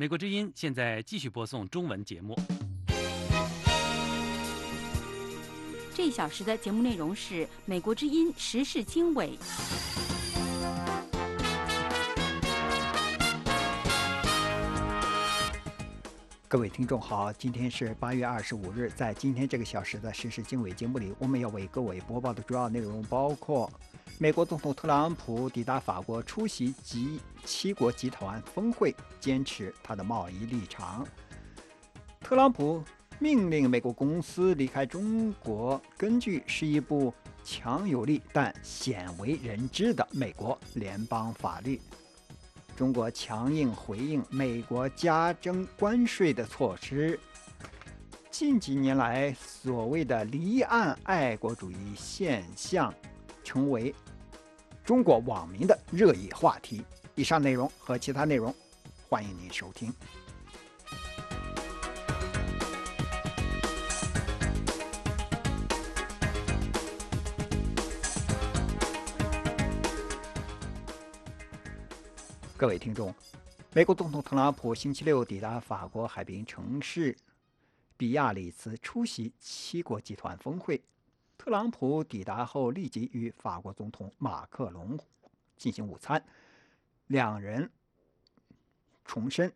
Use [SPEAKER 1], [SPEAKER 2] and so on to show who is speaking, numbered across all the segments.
[SPEAKER 1] 美国之音现在继续播送中文节目。
[SPEAKER 2] 这一小时的节目内容是《美国之音时事经纬》。
[SPEAKER 3] 各位听众好，今天是八月二十五日，在今天这个小时的时事经纬节目里，我们要为各位播报的主要内容包括：美国总统特朗普抵达法国出席及七国集团峰会，坚持他的贸易立场；特朗普命令美国公司离开中国，根据是一部强有力但鲜为人知的美国联邦法律。中国强硬回应美国加征关税的措施。近几年来，所谓的离岸爱国主义现象，成为中国网民的热议话题。以上内容和其他内容，欢迎您收听。各位听众，美国总统特朗普星期六抵达法国海滨城市比亚里茨出席七国集团峰会。特朗普抵达后立即与法国总统马克龙进行午餐，两人重申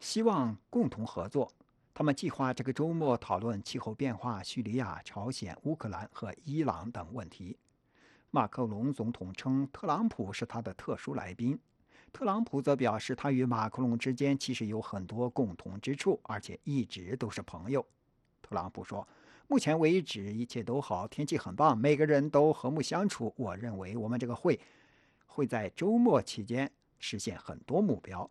[SPEAKER 3] 希望共同合作。他们计划这个周末讨论气候变化、叙利亚、朝鲜、乌克兰和伊朗等问题。马克龙总统称特朗普是他的特殊来宾。特朗普则表示，他与马克龙之间其实有很多共同之处，而且一直都是朋友。特朗普说：“目前为止一切都好，天气很棒，每个人都和睦相处。我认为我们这个会会在周末期间实现很多目标。”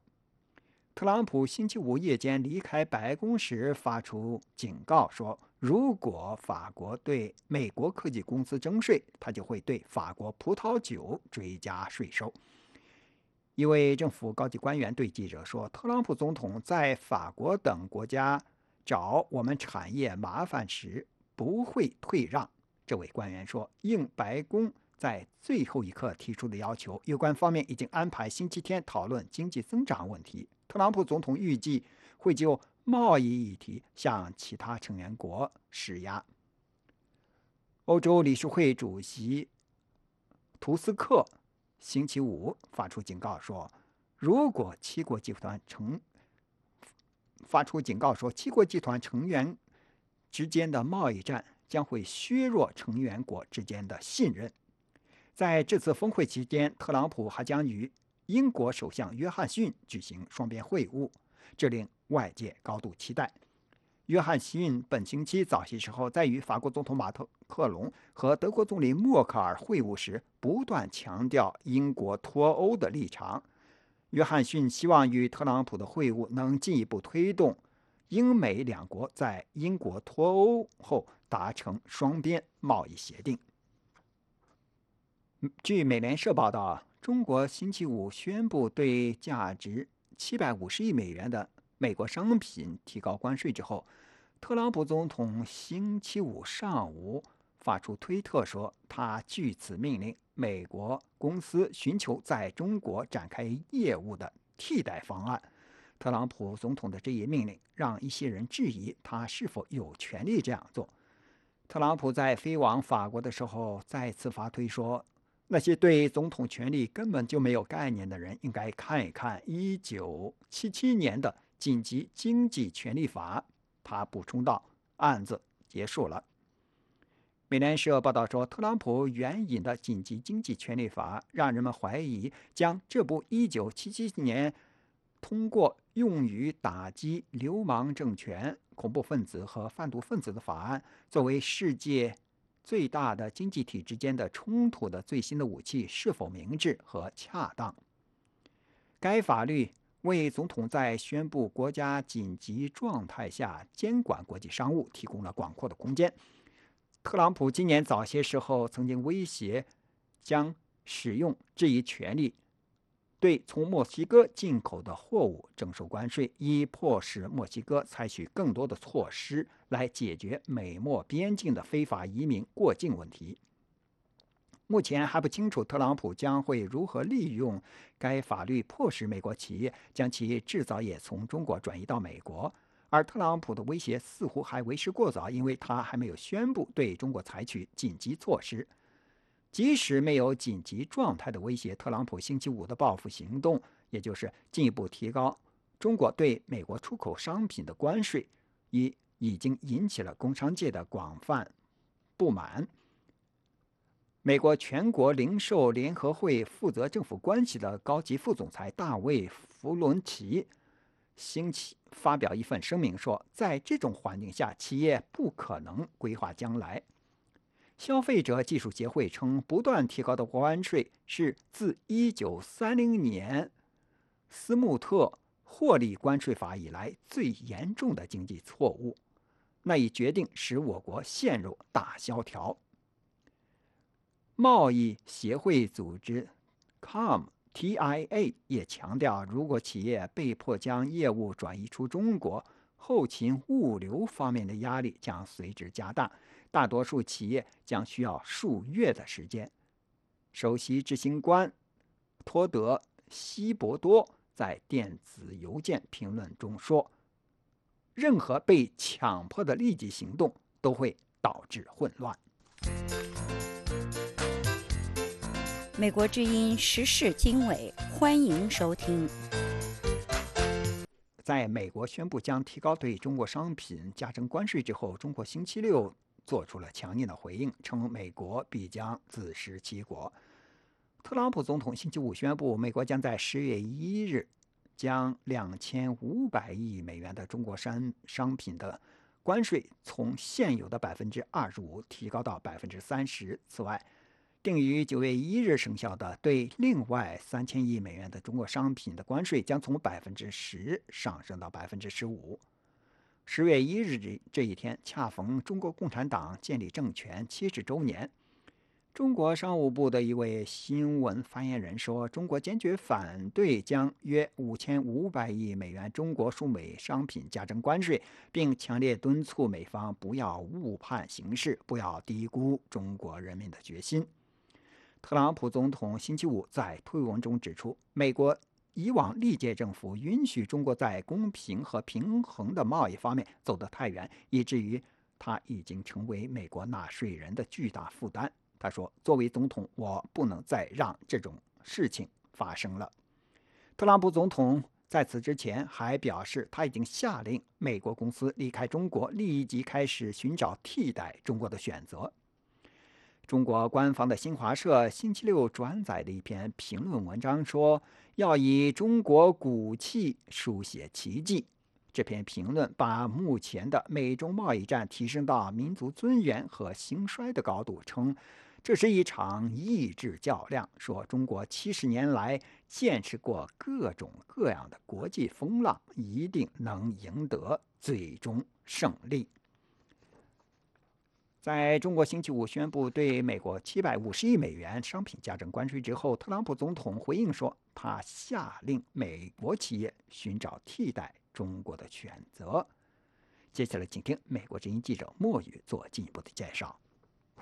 [SPEAKER 3] 特朗普星期五夜间离开白宫时发出警告说：“如果法国对美国科技公司征税，他就会对法国葡萄酒追加税收。”一位政府高级官员对记者说：“特朗普总统在法国等国家找我们产业麻烦时不会退让。”这位官员说：“应白宫在最后一刻提出的要求，有关方面已经安排星期天讨论经济增长问题。特朗普总统预计会就贸易议题向其他成员国施压。”欧洲理事会主席图斯克。星期五发出警告说，如果七国集团成发出警告说，七国集团成员之间的贸易战将会削弱成员国之间的信任。在这次峰会期间，特朗普还将与英国首相约翰逊举行双边会晤，这令外界高度期待。约翰逊本星期早些时候在与法国总统马特克龙和德国总理默克尔会晤时，不断强调英国脱欧的立场。约翰逊希望与特朗普的会晤能进一步推动英美两国在英国脱欧后达成双边贸易协定。据美联社报道，中国星期五宣布对价值七百五十亿美元的。美国商品提高关税之后，特朗普总统星期五上午发出推特说，他据此命令美国公司寻求在中国展开业务的替代方案。特朗普总统的这一命令让一些人质疑他是否有权利这样做。特朗普在飞往法国的时候再次发推说，那些对总统权力根本就没有概念的人应该看一看1977年的。紧急经济权利法，他补充道：“案子结束了。”美联社报道说，特朗普援引的紧急经济权利法让人们怀疑，将这部1977年通过用于打击流氓政权、恐怖分子和贩毒分子的法案，作为世界最大的经济体之间的冲突的最新的武器是否明智和恰当。该法律。为总统在宣布国家紧急状态下监管国际商务提供了广阔的空间。特朗普今年早些时候曾经威胁将使用这一权利，对从墨西哥进口的货物征收关税，以迫使墨西哥采取更多的措施来解决美墨边境的非法移民过境问题。目前还不清楚特朗普将会如何利用该法律迫使美国企业将其制造业从中国转移到美国。而特朗普的威胁似乎还为时过早，因为他还没有宣布对中国采取紧急措施。即使没有紧急状态的威胁，特朗普星期五的报复行动，也就是进一步提高中国对美国出口商品的关税，已已经引起了工商界的广泛不满。美国全国零售联合会负责政府关系的高级副总裁大卫·弗伦奇。星期发表一份声明说，在这种环境下，企业不可能规划将来。消费者技术协会称，不断提高的关税是自1930年斯穆特获利关税法以来最严重的经济错误。那一决定使我国陷入大萧条。贸易协会组织 COM。TIA 也强调，如果企业被迫将业务转移出中国，后勤物流方面的压力将随之加大，大多数企业将需要数月的时间。首席执行官托德·希伯多在电子邮件评论中说：“任何被强迫的立即行动都会导致混乱。”
[SPEAKER 2] 美国之音时事经纬，欢迎收听。
[SPEAKER 3] 在美国宣布将提高对中国商品加征关税之后，中国星期六做出了强硬的回应，称美国必将自食其果。特朗普总统星期五宣布，美国将在十月一日将两千五百亿美元的中国商商品的关税从现有的百分之二十五提高到百分之三十。此外，定于九月一日生效的对另外三千亿美元的中国商品的关税将从百分之十上升到百分之十五。十月一日这这一天恰逢中国共产党建立政权七十周年。中国商务部的一位新闻发言人说：“中国坚决反对将约五千五百亿美元中国输美商品加征关税，并强烈敦促美方不要误判形势，不要低估中国人民的决心。”特朗普总统星期五在推文中指出，美国以往历届政府允许中国在公平和平衡的贸易方面走得太远，以至于他已经成为美国纳税人的巨大负担。他说：“作为总统，我不能再让这种事情发生了。”特朗普总统在此之前还表示，他已经下令美国公司离开中国，立即开始寻找替代中国的选择。中国官方的新华社星期六转载的一篇评论文章说：“要以中国骨气书写奇迹。”这篇评论把目前的美中贸易战提升到民族尊严和兴衰的高度，称这是一场意志较量。说中国七十年来见识过各种各样的国际风浪，一定能赢得最终胜利。在中国星期五宣布对美国七百五十亿美元商品加征关税之后，特朗普总统回应说，他下令美国企业寻找替代中国的选择。接下来，请听美国之音记者莫宇做进一步的介绍。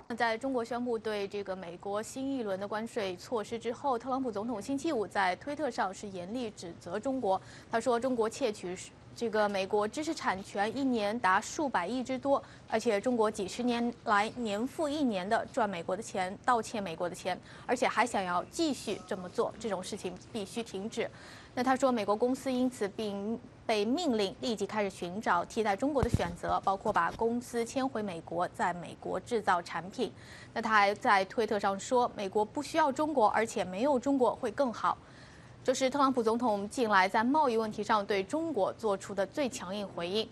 [SPEAKER 4] 那在中国宣布对这个美国新一轮的关税措施之后，特朗普总统星期五在推特上是严厉指责中国，他说中国窃取。这个美国知识产权一年达数百亿之多，而且中国几十年来年复一年的赚美国的钱，盗窃美国的钱，而且还想要继续这么做，这种事情必须停止。那他说，美国公司因此并被命令立即开始寻找替代中国的选择，包括把公司迁回美国，在美国制造产品。那他还在推特上说，美国不需要中国，而且没有中国会更好。这是特朗普总统近来在贸易问题上对中国做出的最强硬回应。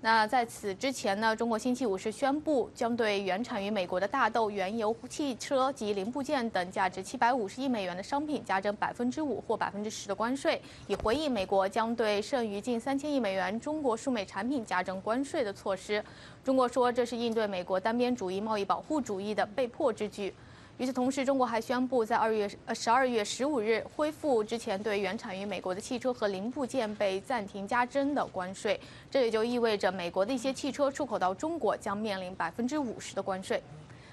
[SPEAKER 4] 那在此之前呢，中国星期五是宣布将对原产于美国的大豆、原油、汽车及零部件等价值七百五十亿美元的商品加征百分之五或百分之十的关税，以回应美国将对剩余近三千亿美元中国输美产品加征关税的措施。中国说这是应对美国单边主义贸易保护主义的被迫之举。与此同时，中国还宣布在二月呃十二月十五日恢复之前对原产于美国的汽车和零部件被暂停加征的关税。这也就意味着美国的一些汽车出口到中国将面临百分之五十的关税。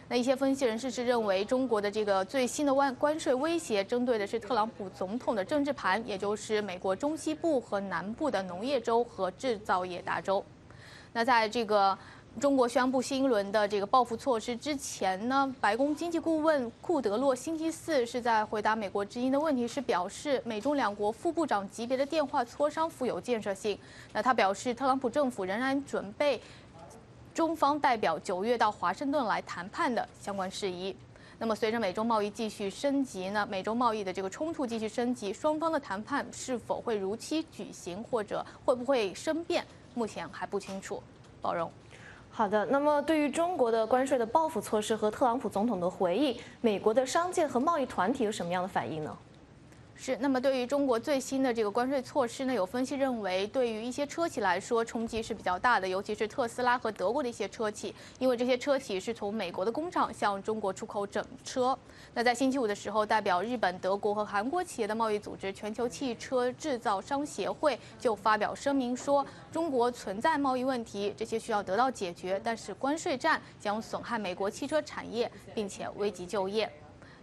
[SPEAKER 4] 那一些分析人士是认为，中国的这个最新的关关税威胁，针对的是特朗普总统的政治盘，也就是美国中西部和南部的农业州和制造业大州。那在这个中国宣布新一轮的这个报复措施之前呢，白宫经济顾问库德洛星期四是在回答美国之音的问题时表示，美中两国副部长级别的电话磋商富有建设性。那他表示，特朗普政府仍然准备。中方代表九月到华盛顿来谈判的相关事宜。那么，随着美中贸易继续升级呢，美中贸易的这个冲突继续升级，双方的谈判是否会如期举行，或者会不会生变，目前还不清楚。包容。
[SPEAKER 5] 好的，那么对于中国的关税的报复措施和特朗普总统的回应，美国的商界和贸易团体有什么样的反应呢？
[SPEAKER 4] 是，那么对于中国最新的这个关税措施呢，有分析认为，对于一些车企来说冲击是比较大的，尤其是特斯拉和德国的一些车企，因为这些车企是从美国的工厂向中国出口整车。那在星期五的时候，代表日本、德国和韩国企业的贸易组织全球汽车制造商协会就发表声明说，中国存在贸易问题，这些需要得到解决，但是关税战将损害美国汽车产业，并且危及就业。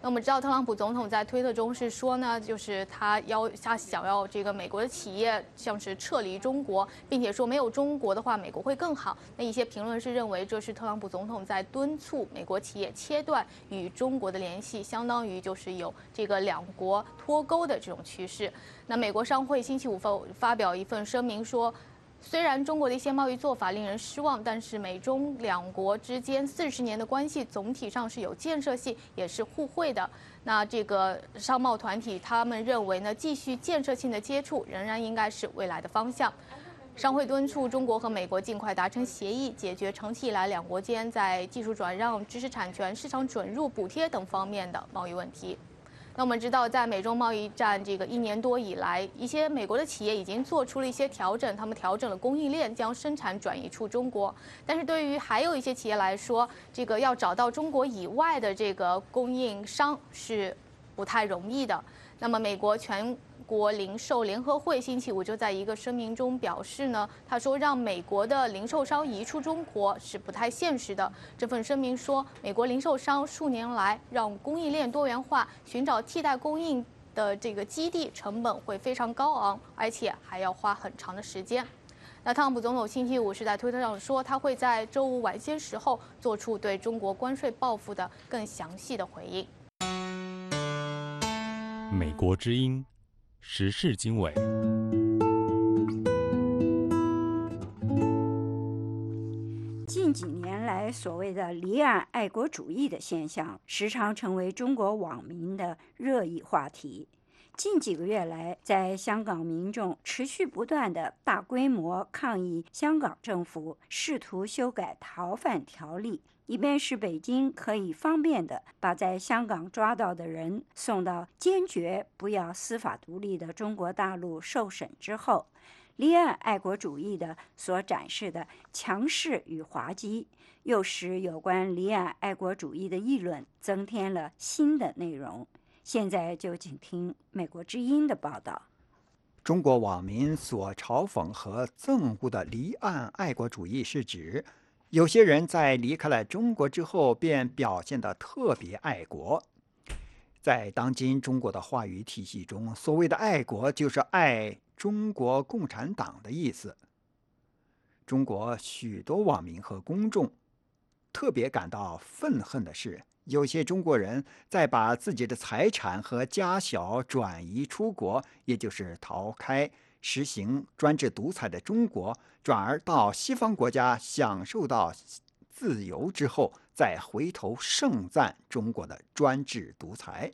[SPEAKER 4] 那我们知道，特朗普总统在推特中是说呢，就是他要他想要这个美国的企业像是撤离中国，并且说没有中国的话，美国会更好。那一些评论是认为这是特朗普总统在敦促美国企业切断与中国的联系，相当于就是有这个两国脱钩的这种趋势。那美国商会星期五发发表一份声明说。虽然中国的一些贸易做法令人失望，但是美中两国之间四十年的关系总体上是有建设性，也是互惠的。那这个商贸团体他们认为呢，继续建设性的接触仍然应该是未来的方向。商会敦促中国和美国尽快达成协议，解决长期以来两国间在技术转让、知识产权、市场准入、补贴等方面的贸易问题。那我们知道，在美中贸易战这个一年多以来，一些美国的企业已经做出了一些调整，他们调整了供应链，将生产转移出中国。但是对于还有一些企业来说，这个要找到中国以外的这个供应商是不太容易的。那么美国全。国零售联合会星期五就在一个声明中表示呢，他说让美国的零售商移出中国是不太现实的。这份声明说，美国零售商数年来让供应链多元化，寻找替代供应的这个基地成本会非常高昂，而且还要花很长的时间。那特朗普总统星期五是在推特上说，他会在周五晚些时候做出对中国关税报复的更详细的回应。
[SPEAKER 1] 美国之音。时事经纬。
[SPEAKER 6] 近几年来，所谓的离岸爱国主义的现象，时常成为中国网民的热议话题。近几个月来，在香港民众持续不断的大规模抗议香港政府试图修改逃犯条例。一边是北京可以方便的把在香港抓到的人送到坚决不要司法独立的中国大陆受审之后，离岸爱国主义的所展示的强势与滑稽，又使有关离岸爱国主义的议论增添了新的内容。现在就请听美国之音的报道：
[SPEAKER 3] 中国网民所嘲讽和憎恶的离岸爱国主义是指。有些人在离开了中国之后，便表现得特别爱国。在当今中国的话语体系中，所谓的爱国就是爱中国共产党的意思。中国许多网民和公众特别感到愤恨的是，有些中国人在把自己的财产和家小转移出国，也就是逃开。实行专制独裁的中国，转而到西方国家享受到自由之后，再回头盛赞中国的专制独裁。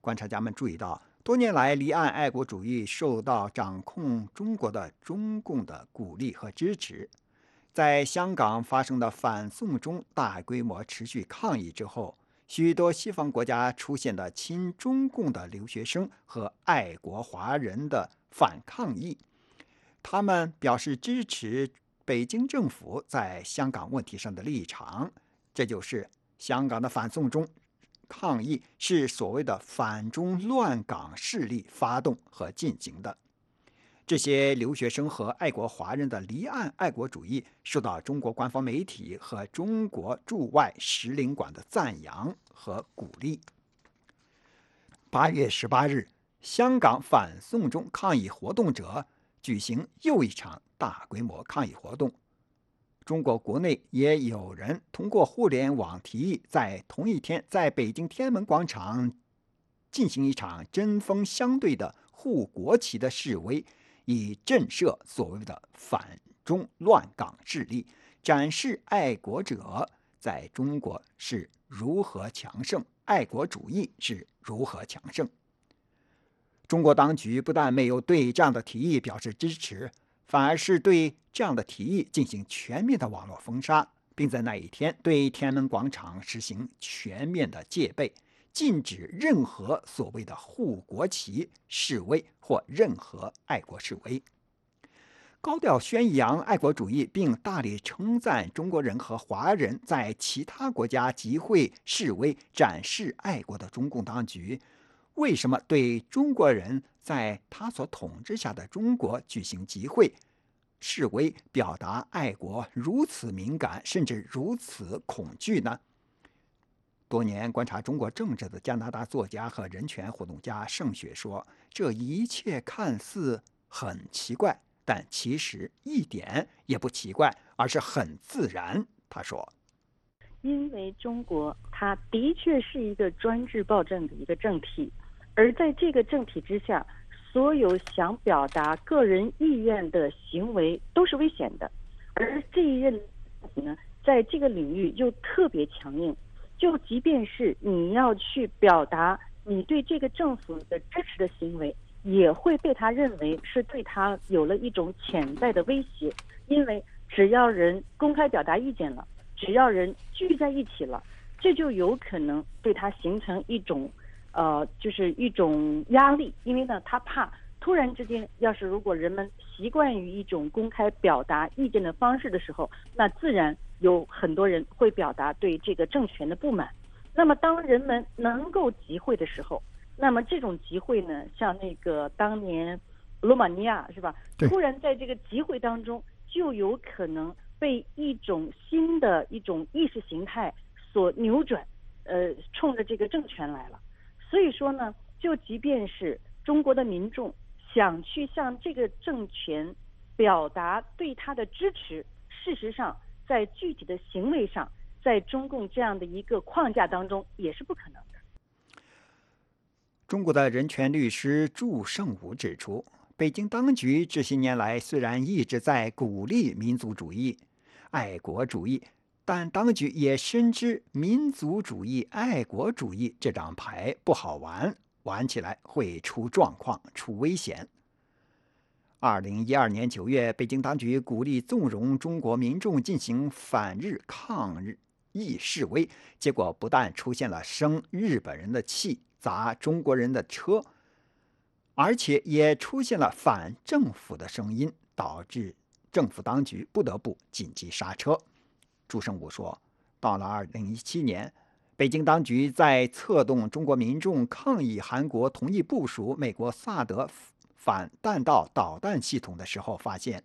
[SPEAKER 3] 观察家们注意到，多年来离岸爱国主义受到掌控中国的中共的鼓励和支持。在香港发生的反送中大规模持续抗议之后。许多西方国家出现的亲中共的留学生和爱国华人的反抗议，他们表示支持北京政府在香港问题上的立场。这就是香港的反送中抗议是所谓的反中乱港势力发动和进行的。这些留学生和爱国华人的离岸爱国主义受到中国官方媒体和中国驻外使领馆的赞扬和鼓励。八月十八日，香港反送中抗议活动者举行又一场大规模抗议活动。中国国内也有人通过互联网提议，在同一天在北京天安门广场进行一场针锋相对的护国旗的示威。以震慑所谓的反中乱港势力，展示爱国者在中国是如何强盛，爱国主义是如何强盛。中国当局不但没有对这样的提议表示支持，反而是对这样的提议进行全面的网络封杀，并在那一天对天安门广场实行全面的戒备。禁止任何所谓的护国旗示威或任何爱国示威，高调宣扬爱国主义，并大力称赞中国人和华人在其他国家集会示威展示爱国的中共当局，为什么对中国人在他所统治下的中国举行集会示威表达爱国如此敏感，甚至如此恐惧呢？多年观察中国政治的加拿大作家和人权活动家盛雪说：“这一切看似很奇怪，但其实一点也不奇怪，而是很自然。”他说：“
[SPEAKER 7] 因为中国它的确是一个专制暴政的一个政体，而在这个政体之下，所有想表达个人意愿的行为都是危险的。而这一任呢，在这个领域又特别强硬。”就即便是你要去表达你对这个政府的支持的行为，也会被他认为是对他有了一种潜在的威胁。因为只要人公开表达意见了，只要人聚在一起了，这就有可能对他形成一种，呃，就是一种压力。因为呢，他怕突然之间，要是如果人们习惯于一种公开表达意见的方式的时候，那自然。有很多人会表达对这个政权的不满，那么当人们能够集会的时候，那么这种集会呢，像那个当年罗马尼亚是吧？突然在这个集会当中，就有可能被一种新的一种意识形态所扭转，呃，冲着这个政权来了。所以说呢，就即便是中国的民众想去向这个政权表达对他的支持，事实上。在具体的行为上，在中共这样的一个框架当中，也是不可能的。
[SPEAKER 3] 中国的人权律师祝胜武指出，北京当局这些年来虽然一直在鼓励民族主义、爱国主义，但当局也深知民族主义、爱国主义这张牌不好玩，玩起来会出状况、出危险。二零一二年九月，北京当局鼓励纵容中国民众进行反日抗日义示威，结果不但出现了生日本人的气、砸中国人的车，而且也出现了反政府的声音，导致政府当局不得不紧急刹车。朱胜武说：“到了二零一七年，北京当局在策动中国民众抗议韩国同意部署美国萨德。”反弹道导弹系统的时候，发现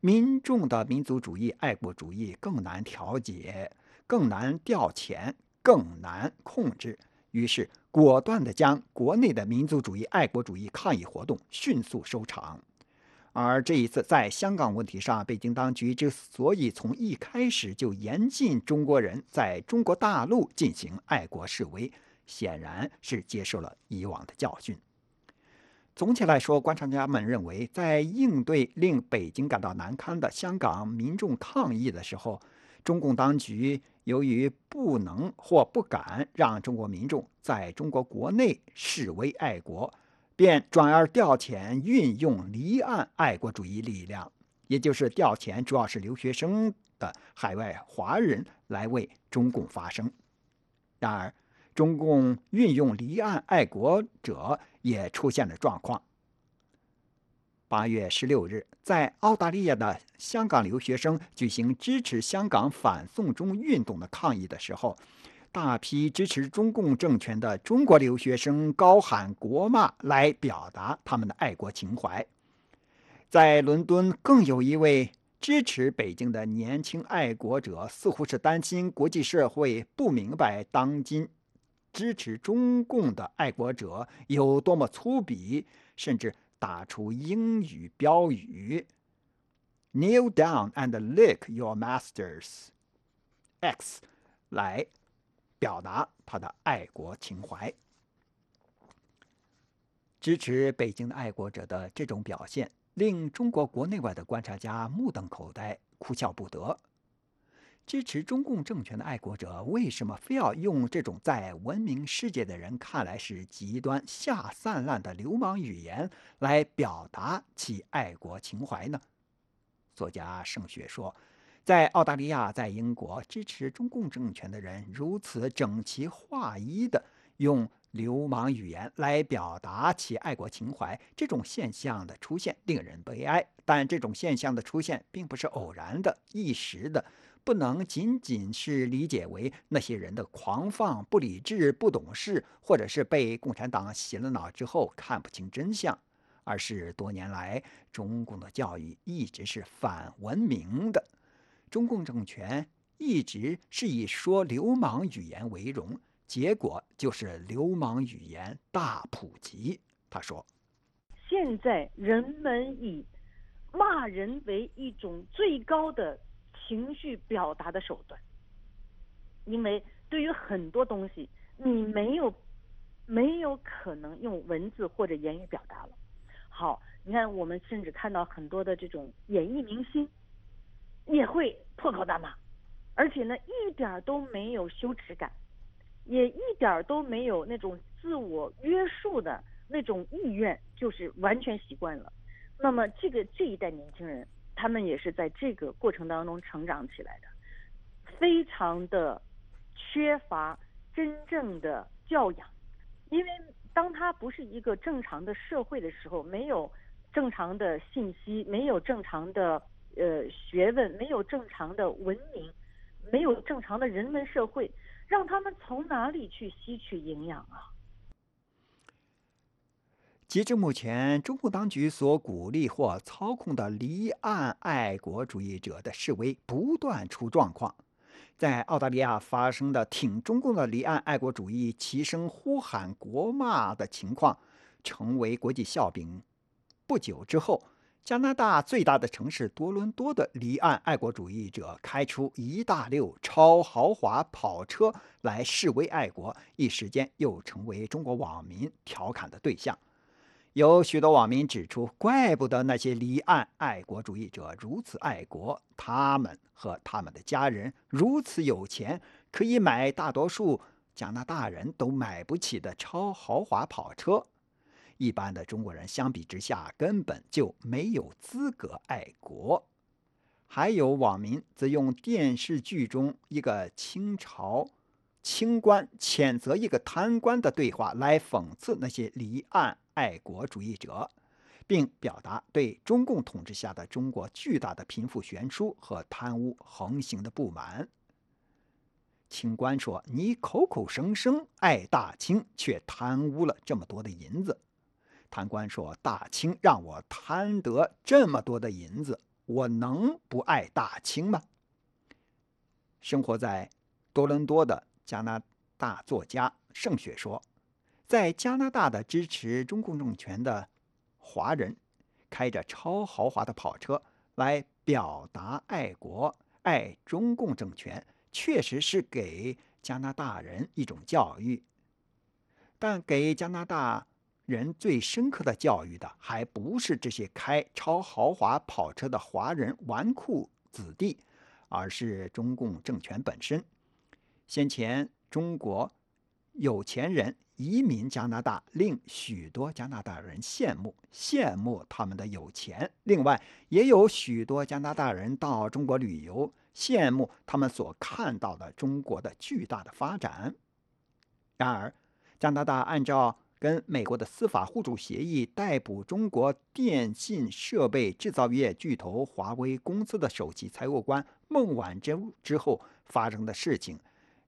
[SPEAKER 3] 民众的民族主义、爱国主义更难调节、更难调遣、更难控制，于是果断地将国内的民族主义、爱国主义抗议活动迅速收场。而这一次在香港问题上，北京当局之所以从一开始就严禁中国人在中国大陆进行爱国示威，显然是接受了以往的教训。总体来说，观察家们认为，在应对令北京感到难堪的香港民众抗议的时候，中共当局由于不能或不敢让中国民众在中国国内示威爱国，便转而调遣运用离岸爱国主义力量，也就是调遣主要是留学生的海外华人来为中共发声。然而，中共运用离岸爱国者也出现了状况。八月十六日，在澳大利亚的香港留学生举行支持香港反送中运动的抗议的时候，大批支持中共政权的中国留学生高喊国骂来表达他们的爱国情怀。在伦敦，更有一位支持北京的年轻爱国者，似乎是担心国际社会不明白当今支持中共的爱国者有多么粗鄙，甚至打出英语标语：“Kneel down and lick your masters X”，来表达他的爱国情怀。支持北京的爱国者的这种表现。令中国国内外的观察家目瞪口呆、哭笑不得。支持中共政权的爱国者为什么非要用这种在文明世界的人看来是极端下三滥的流氓语言来表达其爱国情怀呢？作家盛雪说，在澳大利亚、在英国，支持中共政权的人如此整齐划一的用。流氓语言来表达其爱国情怀，这种现象的出现令人悲哀。但这种现象的出现并不是偶然的、一时的，不能仅仅是理解为那些人的狂放、不理智、不懂事，或者是被共产党洗了脑之后看不清真相，而是多年来中共的教育一直是反文明的，中共政权一直是以说流氓语言为荣。结果就是流氓语言大普及。他说：“
[SPEAKER 7] 现在人们以骂人为一种最高的情绪表达的手段，因为对于很多东西，你没有没有可能用文字或者言语表达了。好，你看，我们甚至看到很多的这种演艺明星也会破口大骂，而且呢，一点都没有羞耻感。”也一点都没有那种自我约束的那种意愿，就是完全习惯了。那么这个这一代年轻人，他们也是在这个过程当中成长起来的，非常的缺乏真正的教养。因为当他不是一个正常的社会的时候，没有正常的信息，没有正常的呃学问，没有正常的文明，没有正常的人文社会。让他们从哪里去吸取营养啊？
[SPEAKER 3] 截至目前，中共当局所鼓励或操控的离岸爱国主义者的示威不断出状况。在澳大利亚发生的挺中共的离岸爱国主义齐声呼喊国骂的情况，成为国际笑柄。不久之后。加拿大最大的城市多伦多的离岸爱国主义者开出一大溜超豪华跑车来示威爱国，一时间又成为中国网民调侃的对象。有许多网民指出，怪不得那些离岸爱国主义者如此爱国，他们和他们的家人如此有钱，可以买大多数加拿大人都买不起的超豪华跑车。一般的中国人相比之下根本就没有资格爱国。还有网民则用电视剧中一个清朝清官谴责一个贪官的对话来讽刺那些离岸爱国主义者，并表达对中共统治下的中国巨大的贫富悬殊和贪污横行的不满。清官说：“你口口声声爱大清，却贪污了这么多的银子。”贪官说：“大清让我贪得这么多的银子，我能不爱大清吗？”生活在多伦多的加拿大作家盛雪说：“在加拿大的支持中共政权的华人，开着超豪华的跑车来表达爱国、爱中共政权，确实是给加拿大人一种教育，但给加拿大。”人最深刻的教育的，还不是这些开超豪华跑车的华人纨绔子弟，而是中共政权本身。先前中国有钱人移民加拿大，令许多加拿大人羡慕，羡慕他们的有钱。另外，也有许多加拿大人到中国旅游，羡慕他们所看到的中国的巨大的发展。然而，加拿大按照跟美国的司法互助协议逮捕中国电信设备制造业巨头华为公司的首席财务官孟晚舟之后发生的事情，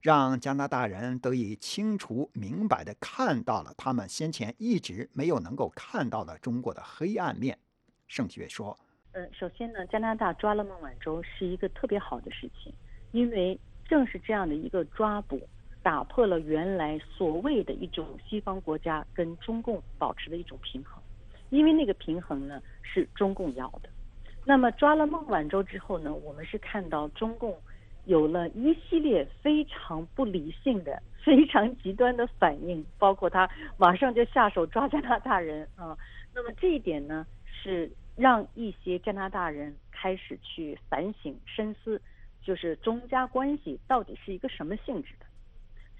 [SPEAKER 3] 让加拿大人得以清楚明白地看到了他们先前一直没有能够看到的中国的黑暗面。盛雪说：“
[SPEAKER 7] 嗯，首先呢，加拿大抓了孟晚舟是一个特别好的事情，因为正是这样的一个抓捕，打破了原来所谓的一种西方国家跟中共保持的一种平衡，因为那个平衡呢是中共要的。那么抓了孟晚舟之后呢，我们是看到中共。”有了一系列非常不理性的、非常极端的反应，包括他马上就下手抓加拿大人啊。那么这一点呢，是让一些加拿大人开始去反省、深思，就是中加关系到底是一个什么性质的。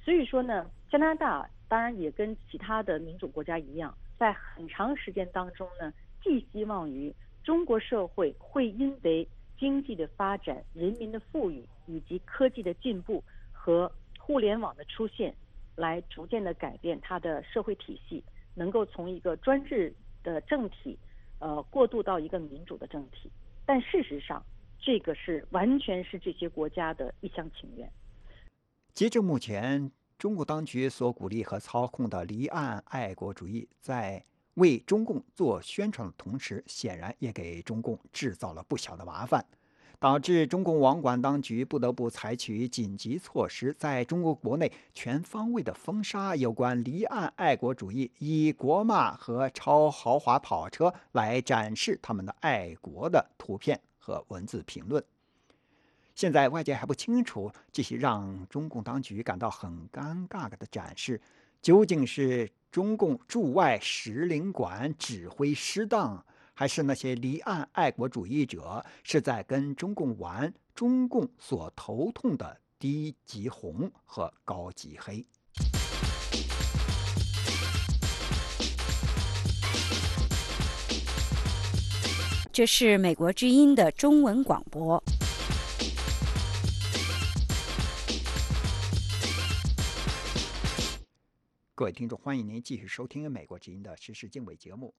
[SPEAKER 7] 所以说呢，加拿大当然也跟其他的民主国家一样，在很长时间当中呢，寄希望于中国社会会因为。经济的发展、人民的富裕以及科技的进步和互联网的出现，来逐渐的改变它的社会体系，能够从一个专制的政体，呃，过渡到一个民主的政体。但事实上，这个是完全是这些国家的一厢情愿。
[SPEAKER 3] 截至目前，中国当局所鼓励和操控的离岸爱国主义，在为中共做宣传的同时，显然也给中共制造了不小的麻烦，导致中共网管当局不得不采取紧急措施，在中国国内全方位的封杀有关离岸爱国主义，以国骂和超豪华跑车来展示他们的爱国的图片和文字评论。现在外界还不清楚这些让中共当局感到很尴尬的展示究竟是。中共驻外使领馆指挥失当，还是那些离岸爱国主义者是在跟中共玩中共所头痛的低级红和高级黑？
[SPEAKER 6] 这是美国之音的中文广播。
[SPEAKER 3] 各位听众，欢迎您继续收听《美国之音》的时事经纬节目。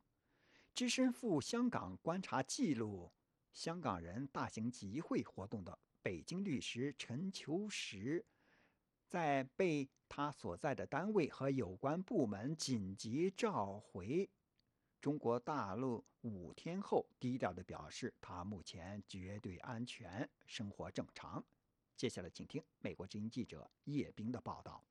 [SPEAKER 3] 只身赴香港观察记录香港人大型集会活动的北京律师陈求实，在被他所在的单位和有关部门紧急召回中国大陆五天后，低调地表示，他目前绝对安全，生活正常。接下来，请听美国之音记者叶冰的报道。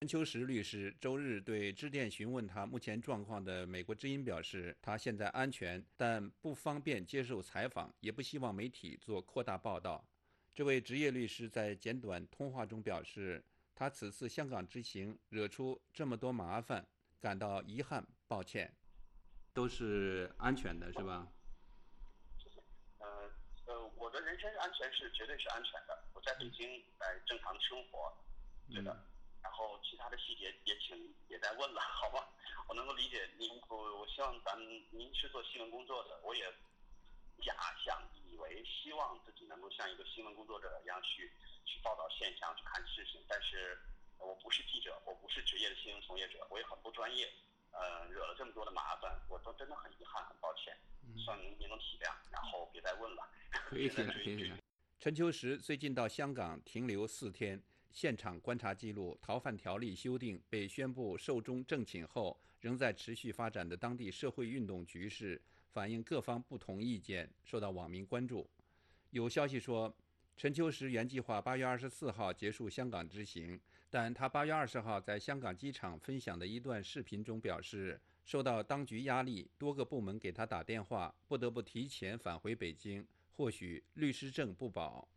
[SPEAKER 8] 陈秋实律师周日对致电询问他目前状况的美国之音表示，他现在安全，但不方便接受采访，也不希望媒体做扩大报道。这位职业律师在简短通话中表示，他此次香港之行惹出这么多麻烦，感到遗憾、抱歉。都是安全的，是吧？
[SPEAKER 9] 呃呃，我的人身安全是绝对是安全的，我在北京在正常生活，对的。然后其他的细节也请也再问了，好吗？我能够理解您，我我希望咱们您是做新闻工作的，我也假想以为希望自己能够像一个新闻工作者一样去去报道现象、去看事情，但是我不是记者，我不是职业的新闻从业者，我也很不专业，呃，惹了这么多的麻烦，我都真的很遗憾、很抱歉，希望您您能体谅，然后别再问了。
[SPEAKER 8] 可以体谅，可以体谅。陈秋实最近到香港停留四天。现场观察记录逃犯条例修订被宣布寿终正寝后，仍在持续发展的当地社会运动局势，反映各方不同意见，受到网民关注。有消息说，陈秋实原计划八月二十四号结束香港之行，但他八月二十号在香港机场分享的一段视频中表示，受到当局压力，多个部门给他打电话，不得不提前返回北京，或许律师证不保。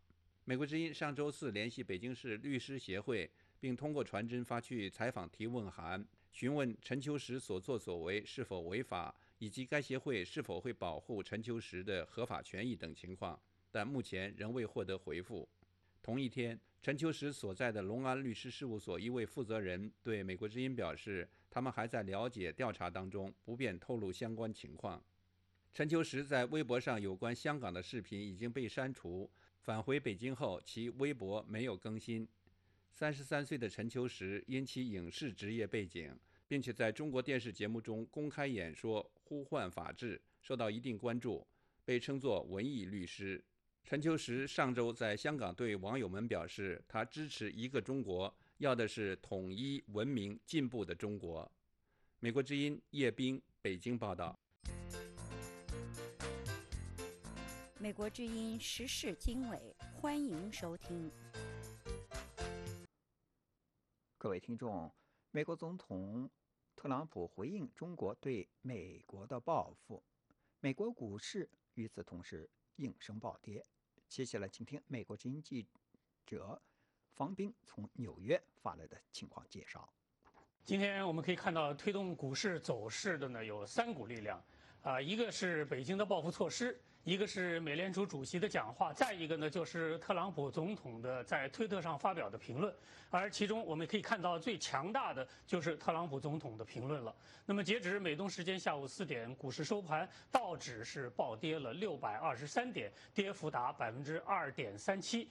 [SPEAKER 8] 美国之音上周四联系北京市律师协会，并通过传真发去采访提问函，询问陈秋实所作所为是否违法，以及该协会是否会保护陈秋实的合法权益等情况，但目前仍未获得回复。同一天，陈秋实所在的隆安律师事务所一位负责人对美国之音表示，他们还在了解调查当中，不便透露相关情况。陈秋实在微博上有关香港的视频已经被删除。返回北京后，其微博没有更新。三十三岁的陈秋实因其影视职业背景，并且在中国电视节目中公开演说呼唤法治，受到一定关注，被称作文艺律师。陈秋实上周在香港对网友们表示，他支持一个中国，要的是统一、文明、进步的中国。美国之音叶冰北京报道。
[SPEAKER 6] 美国之音时事经纬，欢迎收听。
[SPEAKER 3] 各位听众，美国总统特朗普回应中国对美国的报复，美国股市与此同时应声暴跌。接下来，请听美国之音记者方斌从纽约发来的情况介绍。
[SPEAKER 10] 今天我们可以看到，推动股市走势的呢有三股力量，啊，一个是北京的报复措施。一个是美联储主席的讲话，再一个呢就是特朗普总统的在推特上发表的评论，而其中我们可以看到最强大的就是特朗普总统的评论了。那么截止美东时间下午四点，股市收盘，道指是暴跌了六百二十三点，跌幅达百分之二点三七；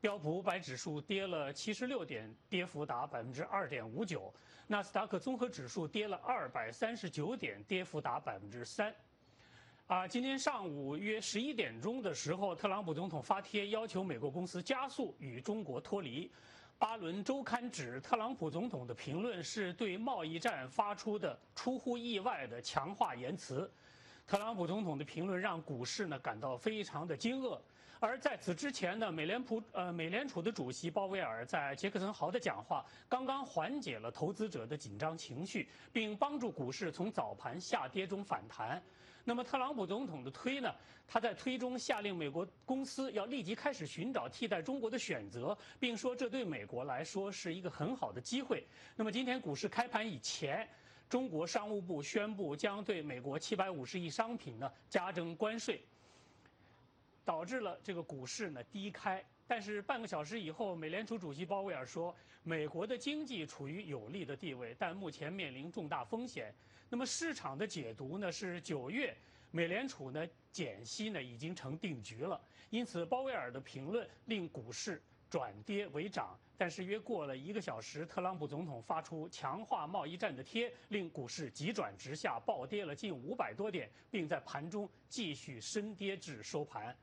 [SPEAKER 10] 标普五百指数跌了七十六点，跌幅达百分之二点五九；纳斯达克综合指数跌了二百三十九点，跌幅达百分之三。啊，今天上午约十一点钟的时候，特朗普总统发帖要求美国公司加速与中国脱离。巴伦周刊指，特朗普总统的评论是对贸易战发出的出乎意外的强化言辞。特朗普总统的评论让股市呢感到非常的惊愕。而在此之前呢，美联储呃美联储的主席鲍威尔在杰克森豪的讲话刚刚缓解了投资者的紧张情绪，并帮助股市从早盘下跌中反弹。那么特朗普总统的推呢？他在推中下令美国公司要立即开始寻找替代中国的选择，并说这对美国来说是一个很好的机会。那么今天股市开盘以前，中国商务部宣布将对美国七百五十亿商品呢加征关税，导致了这个股市呢低开。但是半个小时以后，美联储主席鲍威尔说，美国的经济处于有利的地位，但目前面临重大风险。那么市场的解读呢是九月美联储呢减息呢已经成定局了。因此，鲍威尔的评论令股市转跌为涨。但是约过了一个小时，特朗普总统发出强化贸易战的贴，令股市急转直下，暴跌了近五百多点，并在盘中继续深跌至收盘。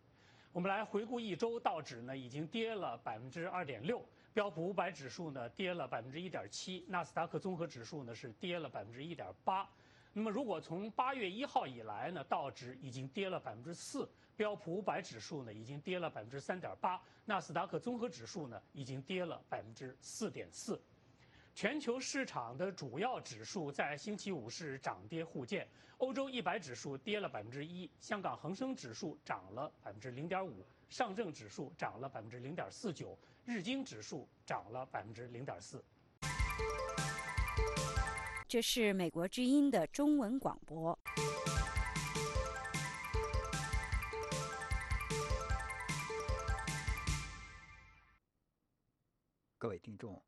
[SPEAKER 10] 我们来回顾一周，道指呢已经跌了百分之二点六，标普五百指数呢跌了百分之一点七，纳斯达克综合指数呢是跌了百分之一点八。那么如果从八月一号以来呢，道指已经跌了百分之四，标普五百指数呢已经跌了百分之三点八，纳斯达克综合指数呢已经跌了百分之四点四。全球市场的主要指数在星期五是涨跌互见，欧洲一百指数跌了百分之一，香港恒生指数涨了百分之零点五，上证指数涨了百分之零点四九，日经指数涨了百分之零点四。
[SPEAKER 6] 这是美国之音的中文广播。
[SPEAKER 3] 各位听众。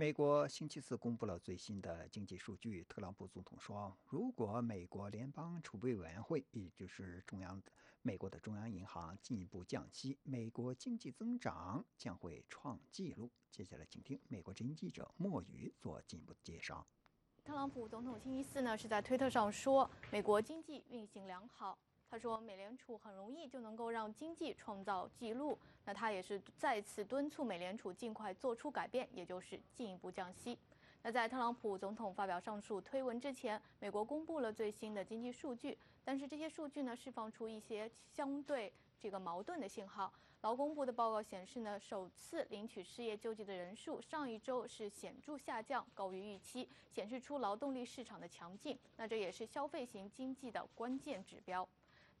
[SPEAKER 3] 美国星期四公布了最新的经济数据。特朗普总统说，如果美国联邦储备委员会，也就是中央美国的中央银行进一步降息，美国经济增长将会创纪录。接下来，请听美国之音记者莫宇做进一步的介绍。
[SPEAKER 4] 特朗普总统星期四呢是在推特上说，美国经济运行良好。他说，美联储很容易就能够让经济创造纪录。那他也是再次敦促美联储尽快做出改变，也就是进一步降息。那在特朗普总统发表上述推文之前，美国公布了最新的经济数据，但是这些数据呢释放出一些相对这个矛盾的信号。劳工部的报告显示呢，首次领取失业救济的人数上一周是显著下降，高于预期，显示出劳动力市场的强劲。那这也是消费型经济的关键指标。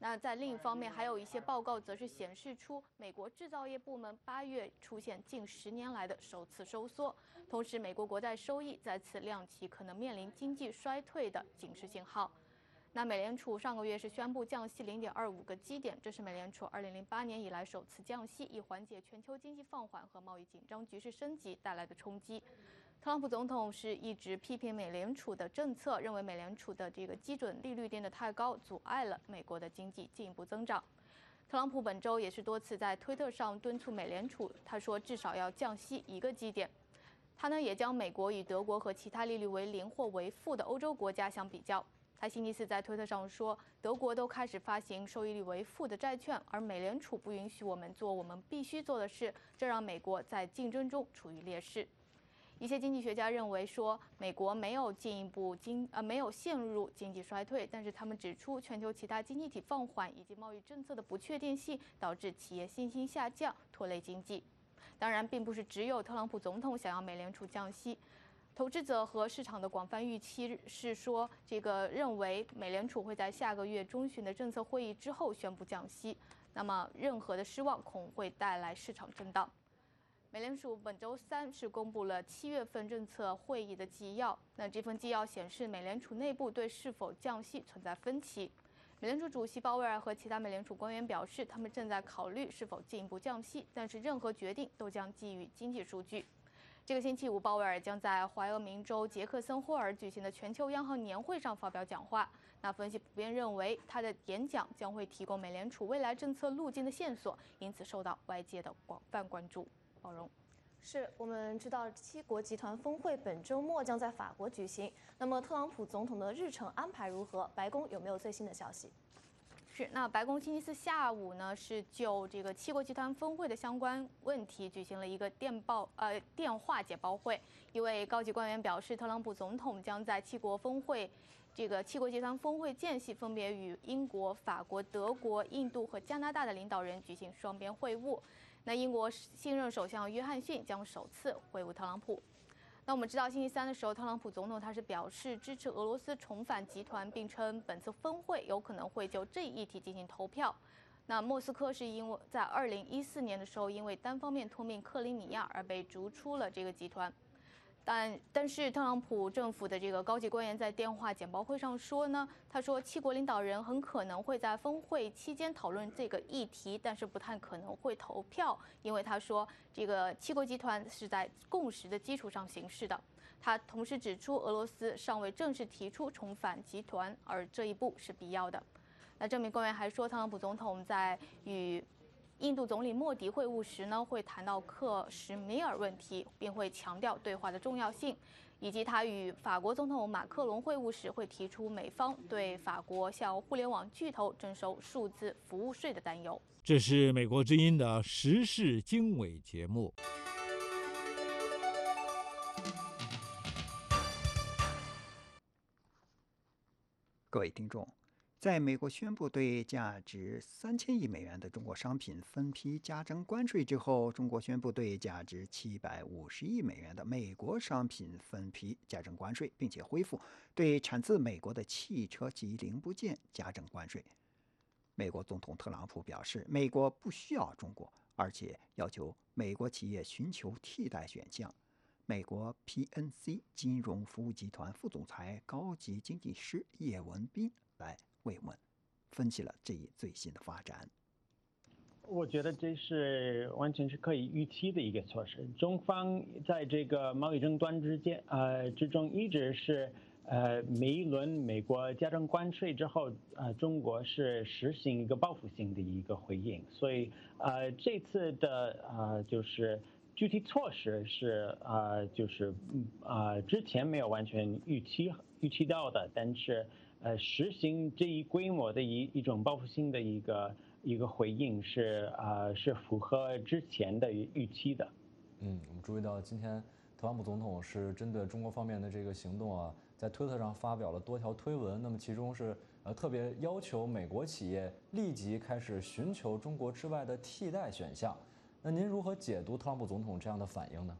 [SPEAKER 4] 那在另一方面，还有一些报告则是显示出美国制造业部门八月出现近十年来的首次收缩，同时美国国债收益再次亮起可能面临经济衰退的警示信号。那美联储上个月是宣布降息零点二五个基点，这是美联储二零零八年以来首次降息，以缓解全球经济放缓和贸易紧张局势升级带来的冲击。特朗普总统是一直批评美联储的政策，认为美联储的这个基准利率定得太高，阻碍了美国的经济进一步增长。特朗普本周也是多次在推特上敦促美联储，他说至少要降息一个基点。他呢也将美国与德国和其他利率为零或为负的欧洲国家相比较。他星期四在推特上说，德国都开始发行收益率为负的债券，而美联储不允许我们做我们必须做的事，这让美国在竞争中处于劣势。一些经济学家认为说，美国没有进一步经呃没有陷入经济衰退，但是他们指出，全球其他经济体放缓以及贸易政策的不确定性导致企业信心下降，拖累经济。当然，并不是只有特朗普总统想要美联储降息，投资者和市场的广泛预期是说，这个认为美联储会在下个月中旬的政策会议之后宣布降息。那么，任何的失望恐会带来市场震荡。美联储本周三是公布了七月份政策会议的纪要。那这份纪要显示，美联储内部对是否降息存在分歧。美联储主席鲍威尔和其他美联储官员表示，他们正在考虑是否进一步降息，但是任何决定都将基于经济数据。这个星期五，鲍威尔将在怀俄明州杰克森霍尔举行的全球央行年会上发表讲话。那分析普遍认为，他的演讲将会提供美联储未来政策路径的线索，因此受到外界的广泛关注。
[SPEAKER 5] 是我们知道七国集团峰会本周末将在法国举行。那么特朗普总统的日程安排如何？白宫有没有最新的消息？
[SPEAKER 4] 是，那白宫星期四下午呢，是就这个七国集团峰会的相关问题举行了一个电报呃电话解报会。一位高级官员表示，特朗普总统将在七国峰会这个七国集团峰会间隙，分别与英国、法国、德国、印度和加拿大的领导人举行双边会晤。那英国新任首相约翰逊将首次会晤特朗普。那我们知道，星期三的时候，特朗普总统他是表示支持俄罗斯重返集团，并称本次峰会有可能会就这一议题进行投票。那莫斯科是因为在二零一四年的时候，因为单方面吞并克里米亚而被逐出了这个集团。但但是特朗普政府的这个高级官员在电话简报会上说呢，他说七国领导人很可能会在峰会期间讨论这个议题，但是不太可能会投票，因为他说这个七国集团是在共识的基础上行事的。他同时指出，俄罗斯尚未正式提出重返集团，而这一步是必要的。那这名官员还说，特朗普总统在与印度总理莫迪会晤时呢，会谈到克什米尔问题，并会强调对话的重要性，以及他与法国总统马克龙会晤时会提出美方对法国向互联网巨头征收数字服务税的担忧。
[SPEAKER 11] 这是美国之音的时事经纬节目。
[SPEAKER 3] 各位听众。在美国宣布对价值三千亿美元的中国商品分批加征关税之后，中国宣布对价值七百五十亿美元的美国商品分批加征关税，并且恢复对产自美国的汽车及零部件加征关税。美国总统特朗普表示，美国不需要中国，而且要求美国企业寻求替代选项。美国 PNC 金融服务集团副总裁、高级经济师叶文斌来。慰问，分析了这一最新的发展。
[SPEAKER 12] 我觉得这是完全是可以预期的一个措施。中方在这个贸易争端之间，呃之中一直是，呃每一轮美国加征关税之后，呃中国是实行一个报复性的一个回应。所以，呃这次的呃就是具体措施是呃就是呃之前没有完全预期预期到的，但是。呃，实行这一规模的一一种报复性的一个一个回应是啊，是符合之前的预期的。
[SPEAKER 13] 嗯，我们注意到今天特朗普总统是针对中国方面的这个行动啊，在推特上发表了多条推文。那么其中是呃特别要求美国企业立即开始寻求中国之外的替代选项。那您如何解读特朗普总统这样的反应呢？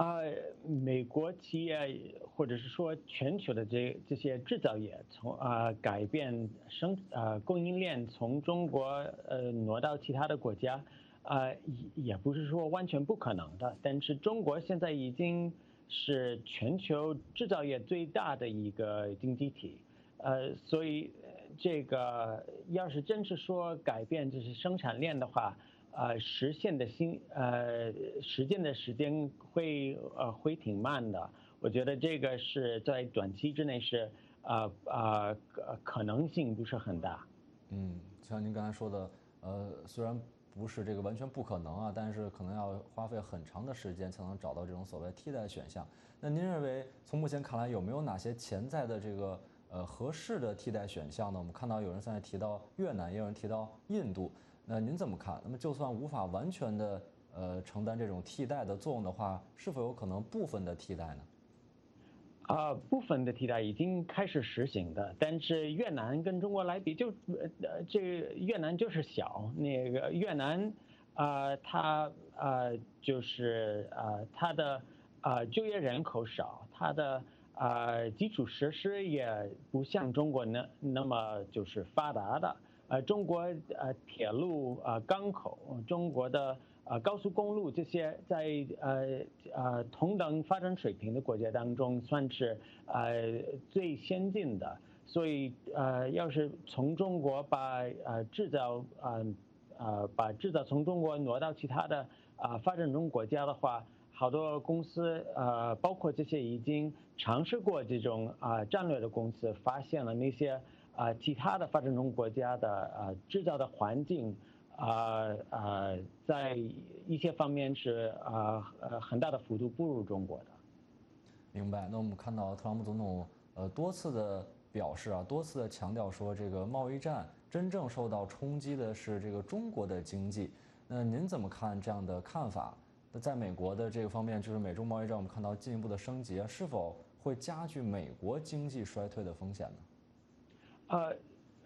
[SPEAKER 12] 啊，美国企业或者是说全球的这这些制造业，从啊改变生啊供应链，从中国呃挪到其他的国家，啊也也不是说完全不可能的。但是中国现在已经是全球制造业最大的一个经济体，呃，所以这个要是真是说改变就是生产链的话。呃，实现的新呃实践的时间会呃会挺慢的，我觉得这个是在短期之内是呃呃可能性不是很大。
[SPEAKER 13] 嗯，像您刚才说的，呃，虽然不是这个完全不可能啊，但是可能要花费很长的时间才能找到这种所谓替代选项。那您认为从目前看来有没有哪些潜在的这个呃合适的替代选项呢？我们看到有人现在提到越南，也有人提到印度。那您怎么看？那么就算无法完全的呃承担这种替代的作用的话，是否有可能部分的替代呢？
[SPEAKER 12] 啊，部分的替代已经开始实行的，但是越南跟中国来比，就呃这越南就是小，那个越南啊，它啊就是啊它的啊就业人口少，它的啊基础设施也不像中国那那么就是发达的，呃中国呃铁路啊港口，中国的。呃，高速公路这些在呃呃同等发展水平的国家当中算是呃最先进的，所以呃要是从中国把呃制造啊啊把制造从中国挪到其他的啊发展中国家的话，好多公司呃包括这些已经尝试过这种啊战略的公司，发现了那些啊其他的发展中国家的啊制造的环境。啊啊，在一些方面是啊呃很大的幅度不如中国的。
[SPEAKER 13] 明白。那我们看到特朗普总统呃多次的表示啊，多次的强调说，这个贸易战真正受到冲击的是这个中国的经济。那您怎么看这样的看法？那在美国的这个方面，就是美中贸易战，我们看到进一步的升级，是否会加剧美国经济衰退的风险呢？
[SPEAKER 12] 呃。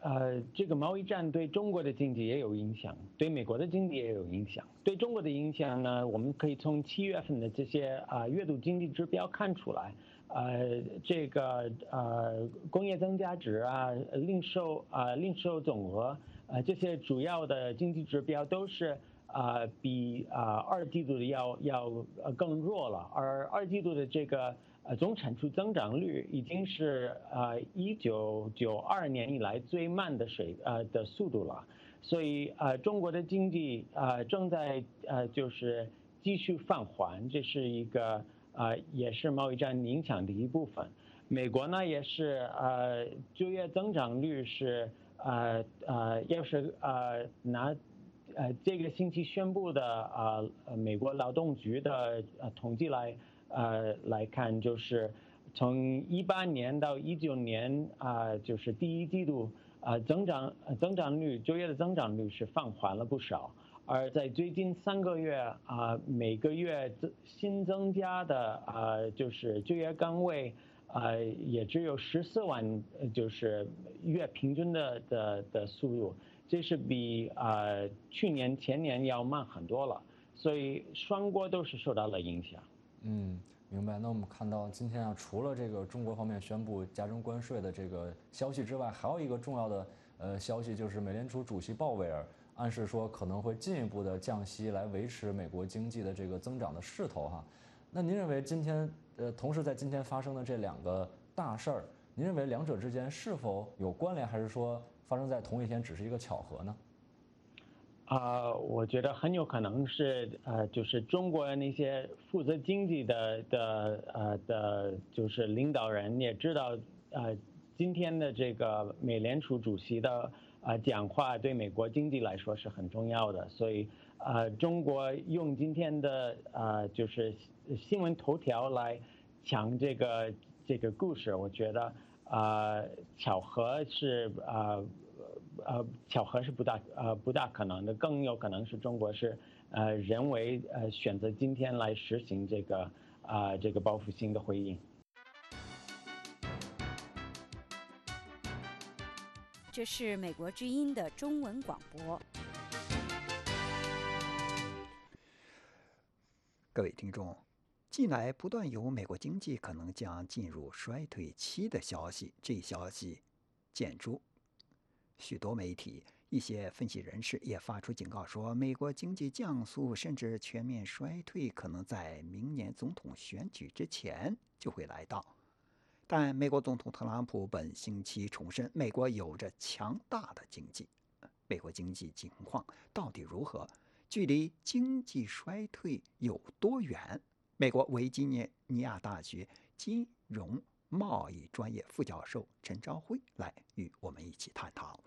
[SPEAKER 12] 呃，这个贸易战对中国的经济也有影响，对美国的经济也有影响。对中国的影响呢，我们可以从七月份的这些啊月度经济指标看出来。呃，这个呃工业增加值啊、零售啊、零售总额啊这些主要的经济指标都是啊比啊二季度的要要呃更弱了，而二季度的这个。呃，总产出增长率已经是呃一九九二年以来最慢的水呃的速度了，所以呃中国的经济呃正在呃就是继续放缓，这是一个呃也是贸易战影响的一部分。美国呢也是呃就业增长率是呃呃要是呃拿呃这个星期宣布的啊美国劳动局的呃统计来。呃，来看就是从一八年到一九年啊，就是第一季度啊，增长增长率就业的增长率是放缓了不少，而在最近三个月啊，每个月增新增加的啊，就是就业岗位啊，也只有十四万，就是月平均的的的速度，这是比啊去年前年要慢很多了，所以双国都是受到了影响。
[SPEAKER 13] 嗯，明白。那我们看到今天啊，除了这个中国方面宣布加征关税的这个消息之外，还有一个重要的呃消息，就是美联储主席鲍威尔暗示说可能会进一步的降息来维持美国经济的这个增长的势头哈。那您认为今天呃，同时在今天发生的这两个大事儿，您认为两者之间是否有关联，还是说发生在同一天只是一个巧合呢？
[SPEAKER 12] 啊，我觉得很有可能是呃，就是中国那些负责经济的的呃的，就是领导人也知道，呃，今天的这个美联储主席的啊讲话对美国经济来说是很重要的，所以呃，中国用今天的啊就是新闻头条来抢这个这个故事，我觉得啊巧合是啊。呃，巧合是不大呃不大可能的，更有可能是中国是呃人为呃选择今天来实行这个啊这个报复性的回应。
[SPEAKER 6] 这是美国之音的中文广播。
[SPEAKER 3] 各位听众，近来不断有美国经济可能将进入衰退期的消息，这一消息见诸。许多媒体、一些分析人士也发出警告说，美国经济降速甚至全面衰退可能在明年总统选举之前就会来到。但美国总统特朗普本星期重申，美国有着强大的经济。美国经济情况到底如何？距离经济衰退有多远？美国维吉尼亚大学金融。贸易专业副教授陈朝辉来与我们一起探讨。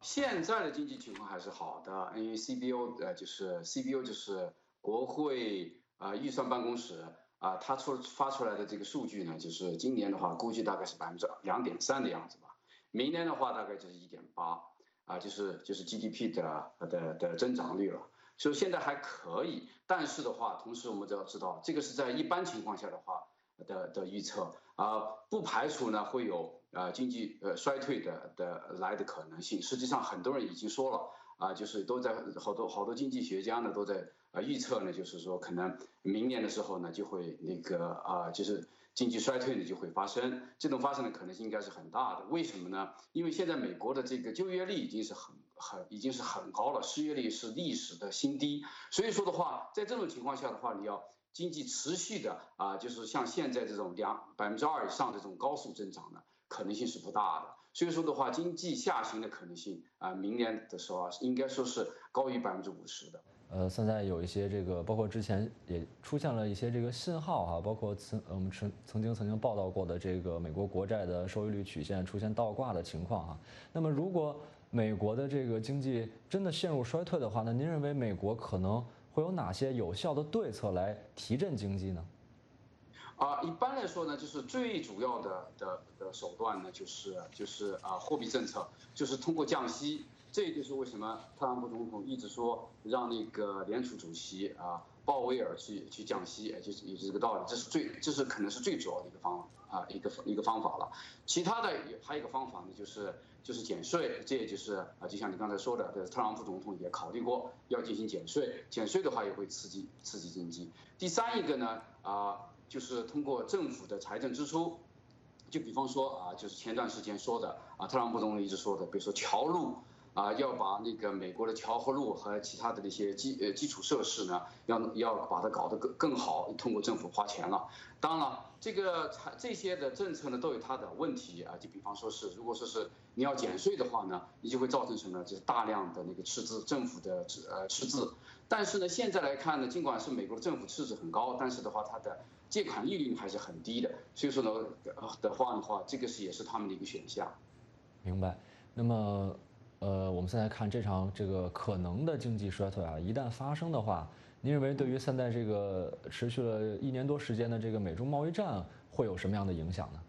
[SPEAKER 14] 现在的经济情况还是好的，因为 CBO 呃就是 CBO 就是国会啊预算办公室啊，他出发出来的这个数据呢，就是今年的话估计大概是百分之两点三的样子吧，明年的话大概就是一点八啊，就是就是 GDP 的的的增长率了。所以现在还可以。但是的话，同时我们都要知道，这个是在一般情况下的话的的预测啊，不排除呢会有呃经济呃衰退的的来的可能性。实际上，很多人已经说了啊，就是都在好多好多经济学家呢都在呃预测呢，就是说可能明年的时候呢就会那个啊就是。经济衰退呢就会发生，这种发生的可能性应该是很大的。为什么呢？因为现在美国的这个就业率已经是很很已经是很高了，失业率是历史的新低。所以说的话，在这种情况下的话，你要经济持续的啊，就是像现在这种两百分之二以上的这种高速增长呢，可能性是不大的。所以说的话，经济下行的可能性啊，明年的时候啊，应该说是高于百分之五十的。
[SPEAKER 13] 呃，现在有一些这个，包括之前也出现了一些这个信号哈，包括曾我们曾曾经曾经报道过的这个美国国债的收益率曲线出现倒挂的情况哈。那么，如果美国的这个经济真的陷入衰退的话，那您认为美国可能会有哪些有效的对策来提振经济呢？
[SPEAKER 14] 啊，一般来说呢，就是最主要的的的手段呢，就是就是啊，货币政策，就是通过降息。这也就是为什么特朗普总统一直说让那个联储主席啊鲍威尔去去降息，就是也是这个道理。这是最这是可能是最主要的一个方啊一个一个方法了。其他的还有一个方法呢，就是就是减税。这也就是啊，就像你刚才说的，特朗普总统也考虑过要进行减税。减税的话也会刺激刺激经济。第三一个呢啊，就是通过政府的财政支出，就比方说啊，就是前段时间说的啊，特朗普总统一直说的，比如说桥路。啊，要把那个美国的桥和路和其他的那些基呃基础设施呢，要要把它搞得更更好，通过政府花钱了。当然了，这个财这些的政策呢都有它的问题啊，就比方说是，如果说是你要减税的话呢，你就会造成什么？就是大量的那个赤字，政府的赤呃赤字。但是呢，现在来看呢，尽管是美国的政府赤字很高，但是的话，它的借款利率还是很低的。所以说呢，的话的话，这个是也是他们的一个选项。
[SPEAKER 13] 明白。那么。呃，我们现在看这场这个可能的经济衰退啊，一旦发生的话，您认为对于现在这个持续了一年多时间的这个美中贸易战会有什么样的影响呢？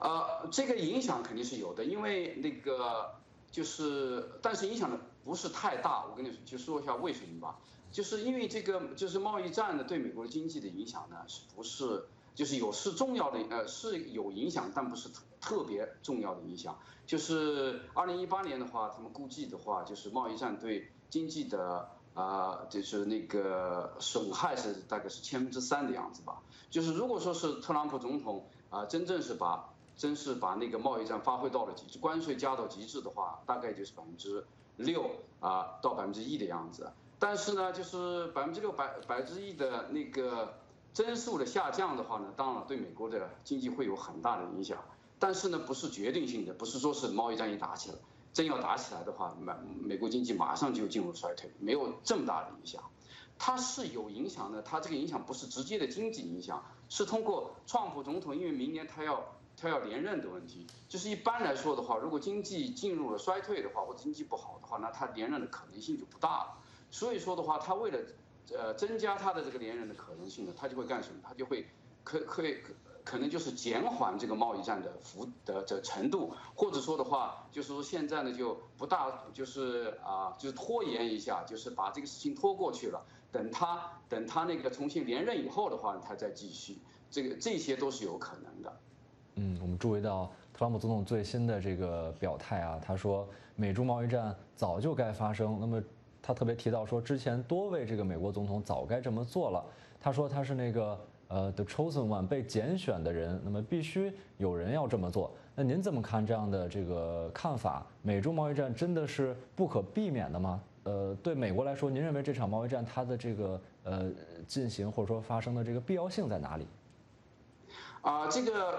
[SPEAKER 14] 呃，这个影响肯定是有的，因为那个就是，但是影响的不是太大。我跟你说就说一下为什么吧，就是因为这个就是贸易战呢对美国的经济的影响呢，是不是就是有是重要的呃是有影响，但不是特特别重要的影响。就是二零一八年的话，他们估计的话，就是贸易战对经济的啊，就是那个损害是大概是千分之三的样子吧。就是如果说是特朗普总统啊，真正是把真是把那个贸易战发挥到了极致，关税加到极致的话，大概就是百分之六啊到百分之一的样子。但是呢，就是百分之六百百分之一的那个增速的下降的话呢，当然对美国的经济会有很大的影响。但是呢，不是决定性的，不是说是贸易战一打起来，真要打起来的话，美美国经济马上就进入衰退，没有这么大的影响。它是有影响的，它这个影响不是直接的经济影响，是通过川普总统，因为明年他要他要连任的问题。就是一般来说的话，如果经济进入了衰退的话，或者经济不好的话，那他连任的可能性就不大了。所以说的话，他为了呃增加他的这个连任的可能性呢，他就会干什么？他就会可可以。可能就是减缓这个贸易战的幅的的程度，或者说的话，就是说现在呢就不大，就是啊，就是拖延一下，就是把这个事情拖过去了。等他等他那个重新连任以后的话，他再继续，这个这些都是有可能的。
[SPEAKER 13] 嗯，我们注意到特朗普总统最新的这个表态啊，他说美中贸易战早就该发生。那么他特别提到说，之前多位这个美国总统早该这么做了。他说他是那个。呃，the chosen one 被拣选的人，那么必须有人要这么做。那您怎么看这样的这个看法？美中贸易战真的是不可避免的吗？呃，对美国来说，您认为这场贸易战它的这个呃进行或者说发生的这个必要性在哪里？
[SPEAKER 14] 啊，这个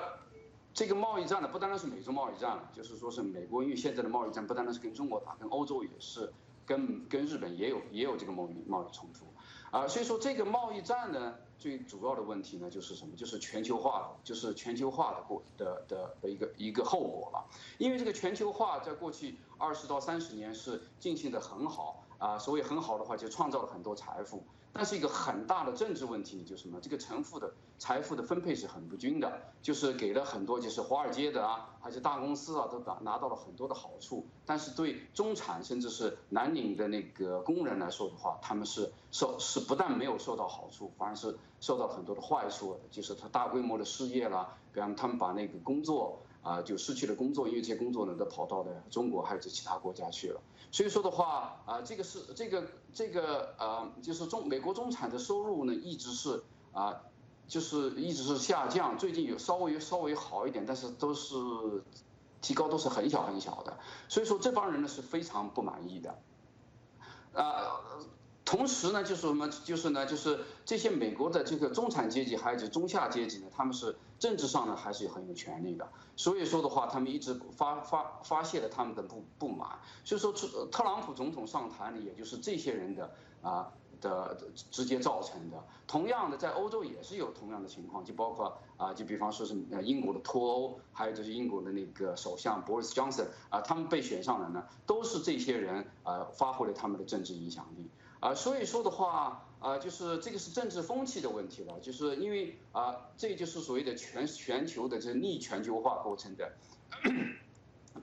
[SPEAKER 14] 这个贸易战呢，不单单是美中贸易战了，就是说是美国，因为现在的贸易战不单单是跟中国打，跟欧洲也是，跟跟日本也有也有这个贸易贸易冲突。啊，所以说这个贸易战呢。最主要的问题呢，就是什么？就是全球化，就是全球化的过的的的一个一个后果了。因为这个全球化在过去二十到三十年是进行的很好啊，所以很好的话，就创造了很多财富。但是一个很大的政治问题就是什么？这个财富的财富的分配是很不均的，就是给了很多就是华尔街的啊，还是大公司啊，都拿拿到了很多的好处。但是对中产甚至是蓝领的那个工人来说的话，他们是受是不但没有受到好处，反而是受到很多的坏处，就是他大规模的失业了，比方他们把那个工作啊就失去了工作，因为这些工作呢都跑到了中国还有这其他国家去了。所以说的话啊，这个是这个这个呃，就是中美国中产的收入呢，一直是啊，就是一直是下降。最近有稍微稍微好一点，但是都是提高都是很小很小的。所以说这帮人呢是非常不满意的，啊。同时呢，就是什么？就是呢，就是这些美国的这个中产阶级，还有就中下阶级呢，他们是政治上呢还是很有权利的。所以说的话，他们一直发发发泄了他们的不不满。所以说，特特朗普总统上台呢，也就是这些人的啊的直接造成的。同样的，在欧洲也是有同样的情况，就包括啊，就比方说是呃英国的脱欧，还有就是英国的那个首相 Boris Johnson 啊，他们被选上了呢，都是这些人啊发挥了他们的政治影响力。啊，所以说的话，啊，就是这个是政治风气的问题了，就是因为啊，这就是所谓的全全球的这逆全球化过程的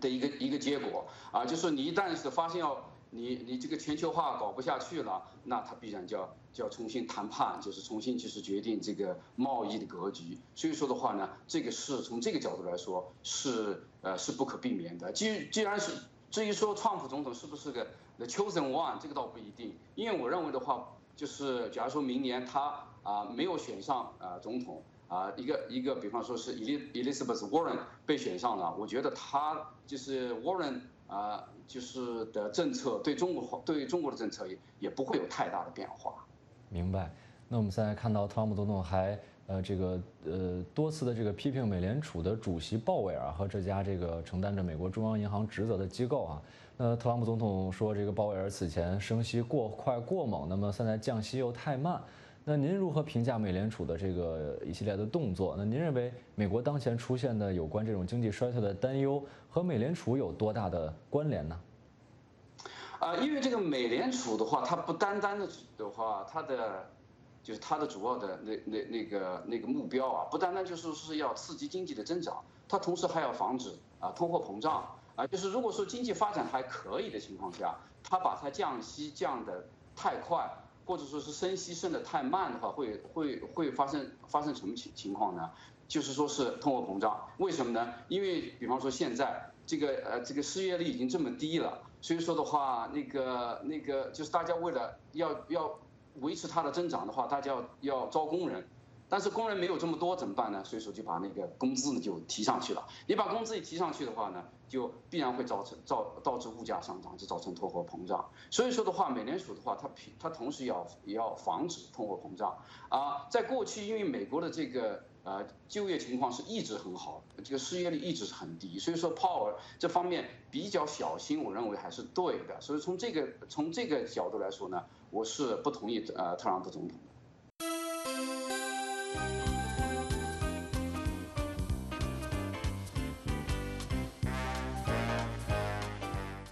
[SPEAKER 14] 的一个一个结果啊，就是你一旦是发现要你你这个全球化搞不下去了，那他必然就要就要重新谈判，就是重新就是决定这个贸易的格局。所以说的话呢，这个是从这个角度来说是呃是不可避免的。既既然是至于说川普总统是不是个。The chosen one，这个倒不一定，因为我认为的话，就是假如说明年他啊没有选上啊总统啊一个一个，比方说是 Elizabeth Warren 被选上了，我觉得他就是 Warren 啊就是的政策对中国对中国的政策也也不会有太大的变化。
[SPEAKER 13] 明白。那我们现在看到特朗普总统还呃这个呃多次的这个批评美联储的主席鲍威尔和这家这个承担着美国中央银行职责的机构啊。那特朗普总统说，这个鲍威尔此前升息过快过猛，那么现在降息又太慢。那您如何评价美联储的这个一系列的动作？那您认为美国当前出现的有关这种经济衰退的担忧和美联储有多大的关联呢？
[SPEAKER 14] 啊，因为这个美联储的话，它不单单的的话，它的就是它的主要的那那那个那个目标啊，不单单就是是要刺激经济的增长，它同时还要防止啊通货膨胀。啊，就是如果说经济发展还可以的情况下，它把它降息降的太快，或者说是升息升的太慢的话，会会会发生发生什么情情况呢？就是说是通货膨胀。为什么呢？因为比方说现在这个呃这个失业率已经这么低了，所以说的话，那个那个就是大家为了要要维持它的增长的话，大家要要招工人。但是工人没有这么多怎么办呢？所以说就把那个工资呢就提上去了。你把工资一提上去的话呢，就必然会造成造导致物价上涨，就造成通货膨胀。所以说的话，美联储的话，它平它同时要也要防止通货膨胀。啊，在过去因为美国的这个呃就业情况是一直很好，这个失业率一直是很低，所以说 Power 这方面比较小心，我认为还是对的。所以从这个从这个角度来说呢，我是不同意呃特朗普总统。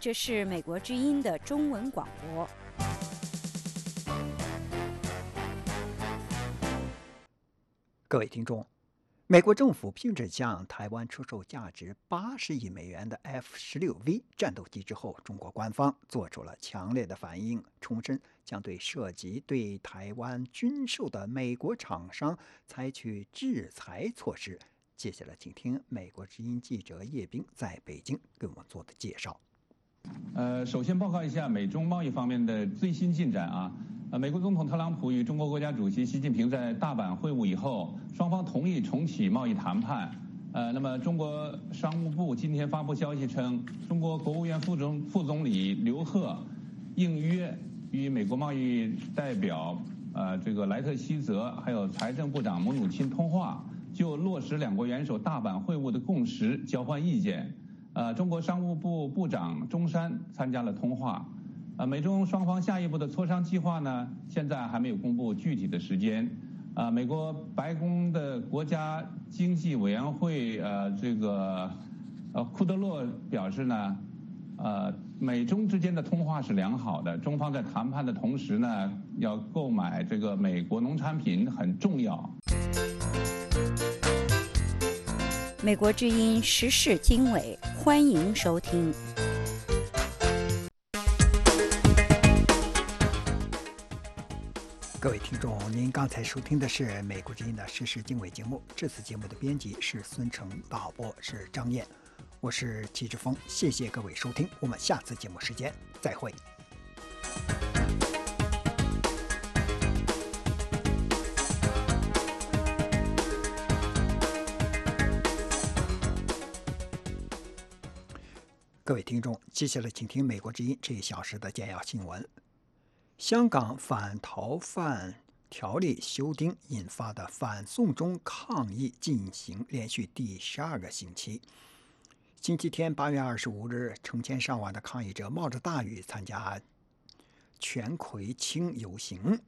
[SPEAKER 6] 这是美国之音的中文广播。
[SPEAKER 3] 各位听众，美国政府批准向台湾出售价值八十亿美元的 F 十六 V 战斗机之后，中国官方做出了强烈的反应，重申将对涉及对台湾军售的美国厂商采取制裁措施。接下来，请听美国之音记者叶冰在北京给我们做的介绍。
[SPEAKER 15] 呃，首先报告一下美中贸易方面的最新进展啊。呃，美国总统特朗普与中国国家主席习近平在大阪会晤以后，双方同意重启贸易谈判。呃，那么中国商务部今天发布消息称，中国国务院副总副总理刘鹤应约与美国贸易代表呃这个莱特希泽还有财政部长姆努钦通话，就落实两国元首大阪会晤的共识交换意见。呃，中国商务部部长钟山参加了通话。呃，美中双方下一步的磋商计划呢，现在还没有公布具体的时间。呃，美国白宫的国家经济委员会呃这个呃库德洛表示呢，呃，美中之间的通话是良好的，中方在谈判的同时呢，要购买这个美国农产品很重要。
[SPEAKER 6] 美国之音时事经纬，欢迎收听。
[SPEAKER 3] 各位听众，您刚才收听的是美国之音的时事经纬节目。这次节目的编辑是孙成，导播是张燕，我是齐志峰。谢谢各位收听，我们下次节目时间再会。各位听众，接下来请听美国之音这一小时的简要新闻。香港反逃犯条例修订引发的反送中抗议进行连续第十二个星期。星期天八月二十五日，成千上万的抗议者冒着大雨参加全葵青游行，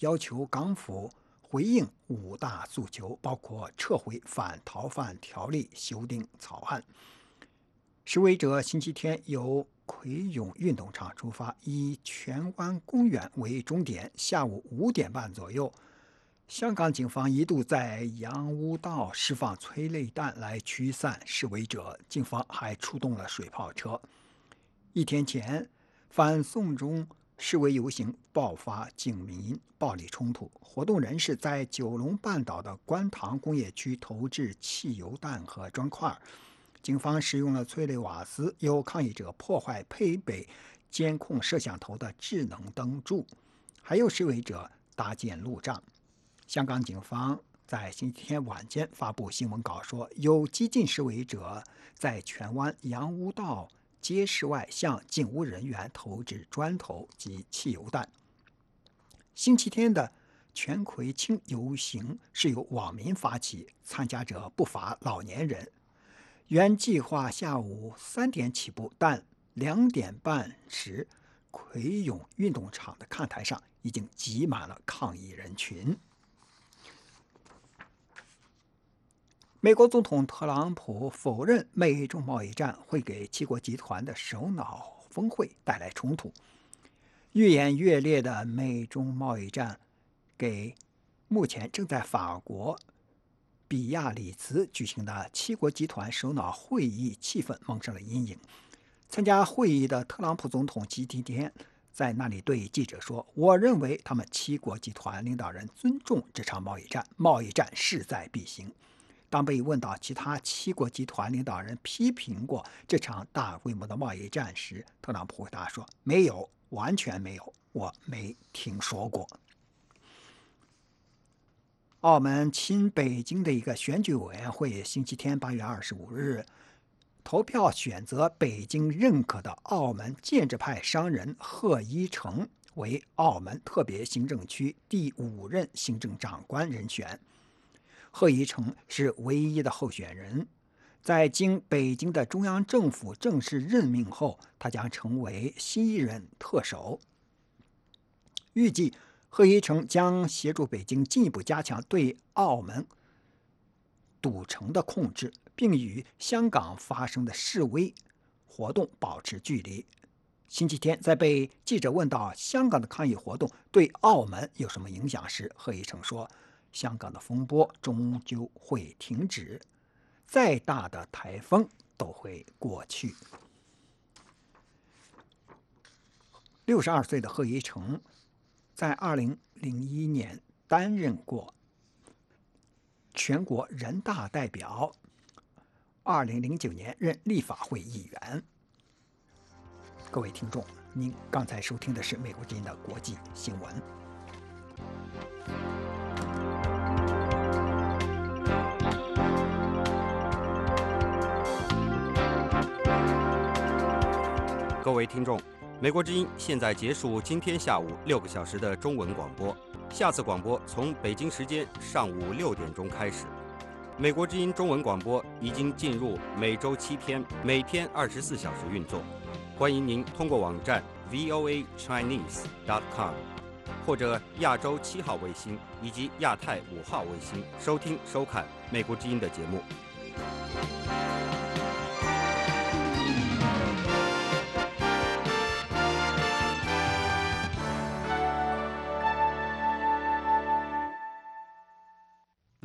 [SPEAKER 3] 要求港府回应五大诉求，包括撤回反逃犯条例修订草案。示威者星期天由葵涌运动场出发，以荃湾公园为终点。下午五点半左右，香港警方一度在洋屋道释放催泪弹来驱散示威者，警方还出动了水炮车。一天前，反送中示威游行爆发警民暴力冲突，活动人士在九龙半岛的观塘工业区投掷汽油弹和砖块。警方使用了催泪瓦斯，有抗议者破坏配备监控摄像头的智能灯柱，还有示威者搭建路障。香港警方在星期天晚间发布新闻稿说，有激进示威者在荃湾洋屋道街市外向警务人员投掷砖头及汽油弹。星期天的全葵青游行是由网民发起，参加者不乏老年人。原计划下午三点起步，但两点半时，葵涌运动场的看台上已经挤满了抗议人群。美国总统特朗普否认美中贸易战会给七国集团的首脑峰会带来冲突。愈演愈烈的美中贸易战，给目前正在法国比亚里茨举行的七国集团首脑会议气氛蒙上了阴影。参加会议的特朗普总统今天在那里对记者说：“我认为他们七国集团领导人尊重这场贸易战，贸易战势在必行。”当被问到其他七国集团领导人批评过这场大规模的贸易战时，特朗普回答说：“没有，完全没有，我没听说过。”澳门亲北京的一个选举委员会星期天八月二十五日投票选择北京认可的澳门建制派商人贺一诚为澳门特别行政区第五任行政长官人选。贺一诚是唯一的候选人，在经北京的中央政府正式任命后，他将成为新一任特首。预计贺一诚将协助北京进一步加强对澳门赌城的控制，并与香港发生的示威活动保持距离。星期天，在被记者问到香港的抗议活动对澳门有什么影响时，贺一诚说。香港的风波终究会停止，再大的台风都会过去。六十二岁的贺一诚，在二零零一年担任过全国人大代表，二零零九年任立法会议员。各位听众，您刚才收听的是美国之音的国际新闻。
[SPEAKER 16] 各位听众，美国之音现在结束今天下午六个小时的中文广播，下次广播从北京时间上午六点钟开始。美国之音中文广播已经进入每周七天、每天二十四小时运作。欢迎您通过网站 voachinese.com 或者亚洲七号卫星以及亚太五号卫星收听收看美国之音的节目。